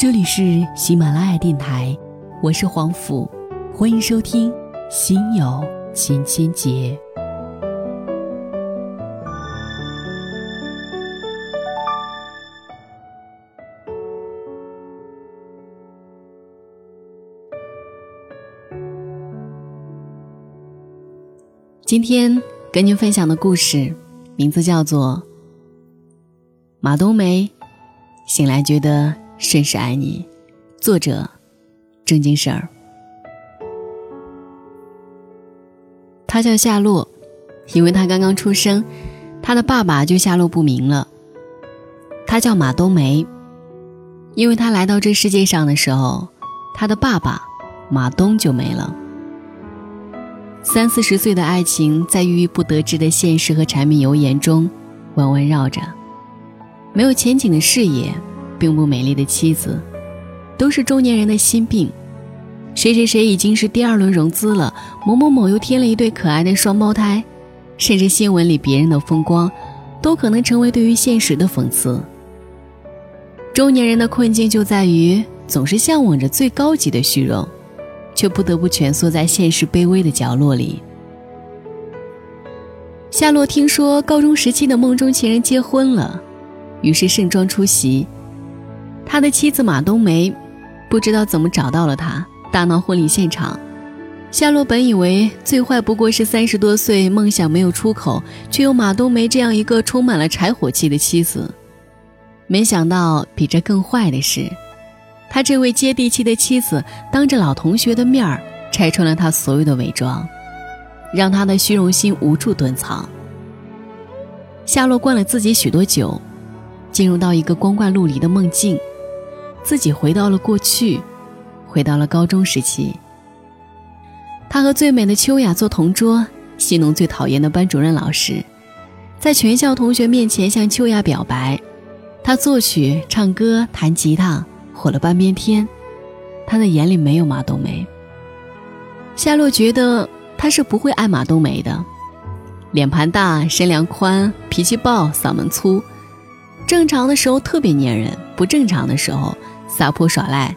这里是喜马拉雅电台，我是黄甫，欢迎收听《心有千千结》。今天跟您分享的故事，名字叫做《马冬梅醒来觉得甚是爱你》，作者正经事儿。他叫夏洛，因为他刚刚出生，他的爸爸就下落不明了。他叫马冬梅，因为他来到这世界上的时候，他的爸爸马东就没了。三四十岁的爱情，在郁郁不得志的现实和柴米油盐中弯弯绕着，没有前景的事业，并不美丽的妻子，都是中年人的心病。谁谁谁已经是第二轮融资了，某某某又添了一对可爱的双胞胎，甚至新闻里别人的风光，都可能成为对于现实的讽刺。中年人的困境就在于总是向往着最高级的虚荣。却不得不蜷缩在现实卑微的角落里。夏洛听说高中时期的梦中情人结婚了，于是盛装出席。他的妻子马冬梅不知道怎么找到了他，大闹婚礼现场。夏洛本以为最坏不过是三十多岁梦想没有出口，却有马冬梅这样一个充满了柴火气的妻子，没想到比这更坏的是。他这位接地气的妻子，当着老同学的面儿拆穿了他所有的伪装，让他的虚荣心无处遁藏。夏洛灌了自己许多酒，进入到一个光怪陆离的梦境，自己回到了过去，回到了高中时期。他和最美的秋雅做同桌，戏弄最讨厌的班主任老师，在全校同学面前向秋雅表白。他作曲、唱歌、弹吉他。火了半边天，他的眼里没有马冬梅。夏洛觉得他是不会爱马冬梅的，脸盘大，身量宽，脾气暴，嗓门粗，正常的时候特别粘人，不正常的时候撒泼耍赖，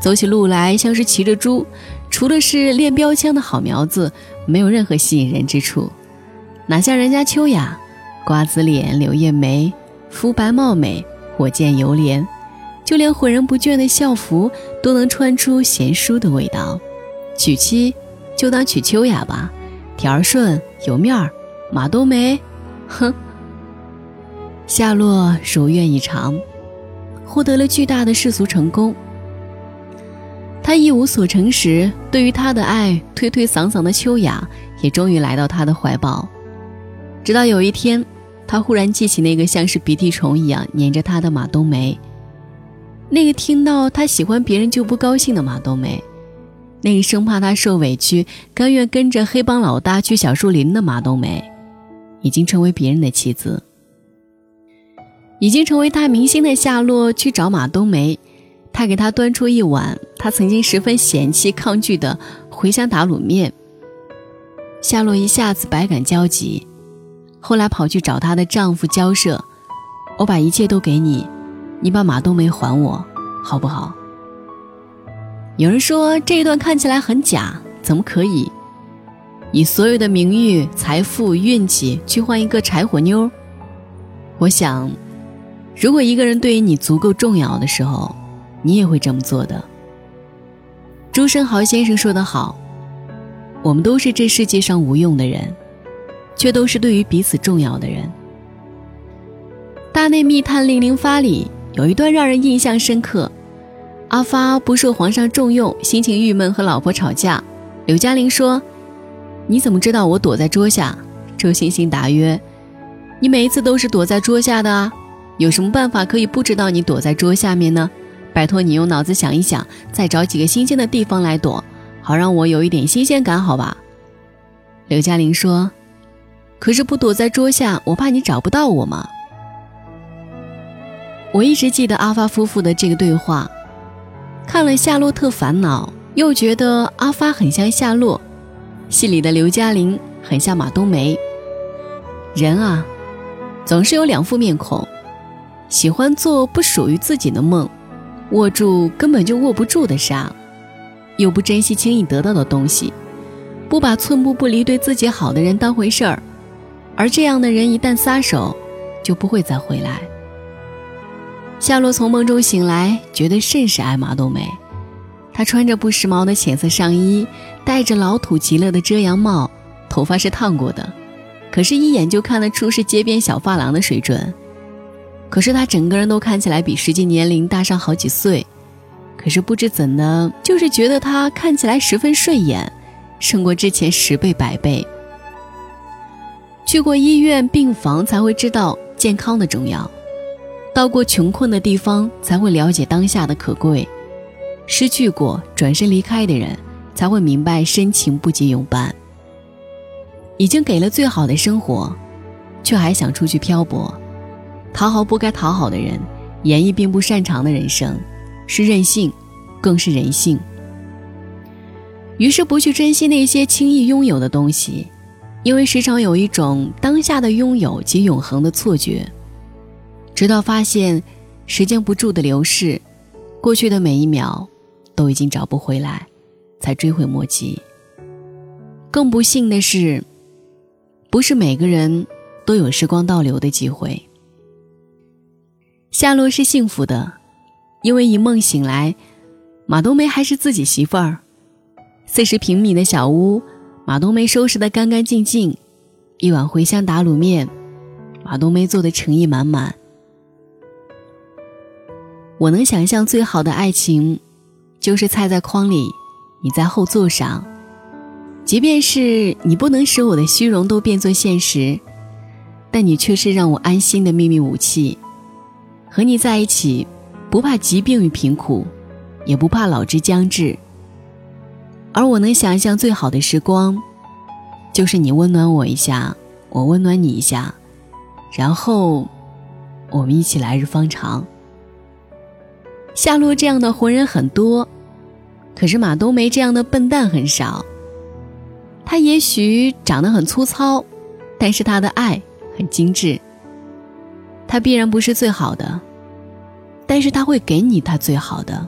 走起路来像是骑着猪，除了是练标枪的好苗子，没有任何吸引人之处，哪像人家秋雅，瓜子脸，柳叶眉，肤白貌美，火箭油莲。就连浑然不倦的校服都能穿出贤淑的味道，娶妻就当娶秋雅吧，条儿顺有面儿，马冬梅，哼。夏洛如愿以偿，获得了巨大的世俗成功。他一无所成时，对于他的爱推推搡搡的秋雅也终于来到他的怀抱。直到有一天，他忽然记起那个像是鼻涕虫一样粘着他的马冬梅。那个听到他喜欢别人就不高兴的马冬梅，那个生怕他受委屈、甘愿跟着黑帮老大去小树林的马冬梅，已经成为别人的妻子。已经成为大明星的夏洛去找马冬梅，他给他端出一碗他曾经十分嫌弃、抗拒的茴香打卤面。夏洛一下子百感交集，后来跑去找她的丈夫交涉：“我把一切都给你。”你把马冬梅还我，好不好？有人说这一段看起来很假，怎么可以？以所有的名誉、财富、运气去换一个柴火妞？我想，如果一个人对于你足够重要的时候，你也会这么做的。朱生豪先生说得好：“我们都是这世界上无用的人，却都是对于彼此重要的人。”《大内密探零零发》里。有一段让人印象深刻，阿发不受皇上重用，心情郁闷，和老婆吵架。刘嘉玲说：“你怎么知道我躲在桌下？”周星星答曰：“你每一次都是躲在桌下的啊，有什么办法可以不知道你躲在桌下面呢？拜托你用脑子想一想，再找几个新鲜的地方来躲，好让我有一点新鲜感，好吧？”刘嘉玲说：“可是不躲在桌下，我怕你找不到我嘛。”我一直记得阿发夫妇的这个对话，看了《夏洛特烦恼》，又觉得阿发很像夏洛，戏里的刘嘉玲很像马冬梅。人啊，总是有两副面孔，喜欢做不属于自己的梦，握住根本就握不住的沙，又不珍惜轻易得到的东西，不把寸步不离对自己好的人当回事儿，而这样的人一旦撒手，就不会再回来。夏洛从梦中醒来，觉得甚是爱马冬梅。她穿着不时髦的浅色上衣，戴着老土极了的遮阳帽，头发是烫过的，可是，一眼就看得出是街边小发廊的水准。可是他整个人都看起来比实际年龄大上好几岁，可是不知怎的，就是觉得他看起来十分顺眼，胜过之前十倍百倍。去过医院病房才会知道健康的重要，到过穷困的地方才会了解当下的可贵，失去过转身离开的人才会明白深情不及永伴。已经给了最好的生活，却还想出去漂泊。讨好不该讨好的人，演绎并不擅长的人生，是任性，更是人性。于是不去珍惜那些轻易拥有的东西，因为时常有一种当下的拥有即永恒的错觉。直到发现时间不住的流逝，过去的每一秒都已经找不回来，才追悔莫及。更不幸的是，不是每个人都有时光倒流的机会。夏洛是幸福的，因为一梦醒来，马冬梅还是自己媳妇儿。四十平米的小屋，马冬梅收拾得干干净净，一碗茴香打卤面，马冬梅做的诚意满满。我能想象最好的爱情，就是菜在筐里，你在后座上，即便是你不能使我的虚荣都变作现实，但你却是让我安心的秘密武器。和你在一起，不怕疾病与贫苦，也不怕老之将至。而我能想象最好的时光，就是你温暖我一下，我温暖你一下，然后我们一起来日方长。夏洛这样的活人很多，可是马冬梅这样的笨蛋很少。他也许长得很粗糙，但是他的爱很精致。他必然不是最好的，但是他会给你他最好的。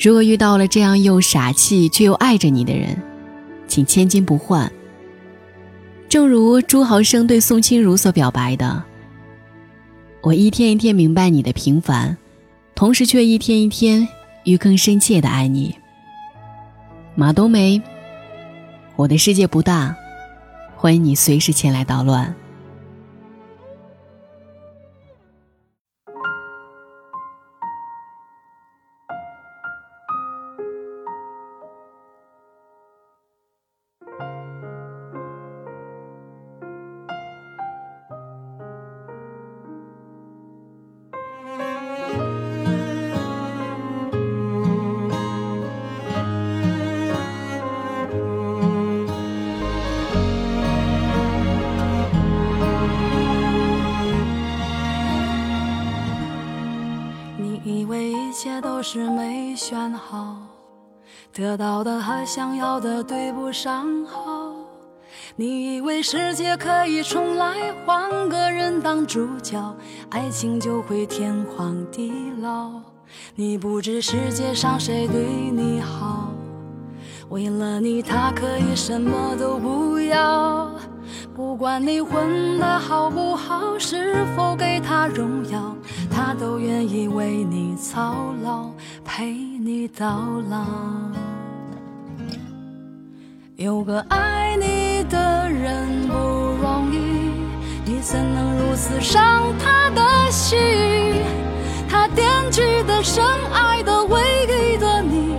如果遇到了这样又傻气却又爱着你的人，请千金不换。正如朱豪生对宋清如所表白的：“我一天一天明白你的平凡，同时却一天一天愈更深切的爱你。”马冬梅，我的世界不大，欢迎你随时前来捣乱。是没选好，得到的和想要的对不上号。你以为世界可以重来，换个人当主角，爱情就会天荒地老。你不知世界上谁对你好，为了你他可以什么都不要。不管你混得好不好，是否给他荣耀，他都愿意为你操劳，陪你到老。有个爱你的人不容易，你怎能如此伤他的心？他惦记的、深爱的、唯一的你，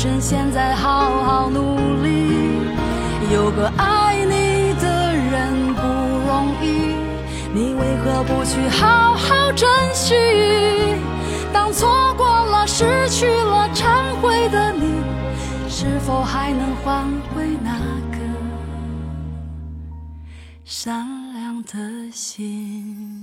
趁现在好好努力。有个爱你的人不容易。你为何不去好好珍惜？当错过了、失去了、忏悔的你，是否还能换回那个善良的心？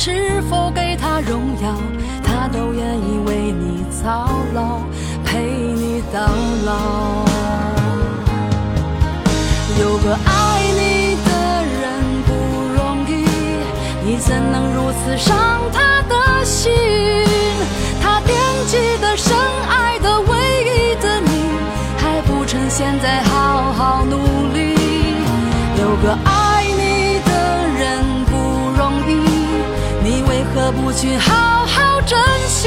是否给他荣耀，他都愿意为你操劳，陪你到老。有个爱你的人不容易，你怎能如此伤他的心？他惦记的、深爱的、唯一的不去好好珍惜？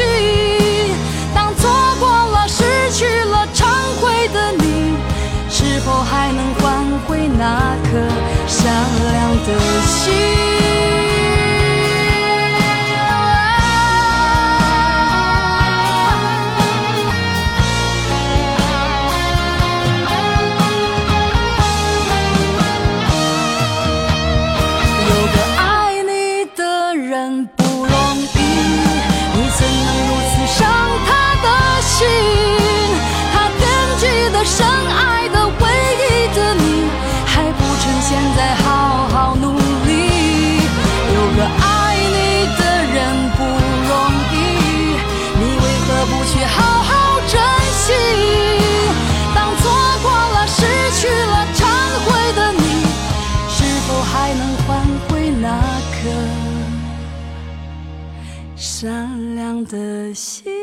当错过了、失去了、忏悔的你，是否还能换回那颗善良的心？的心？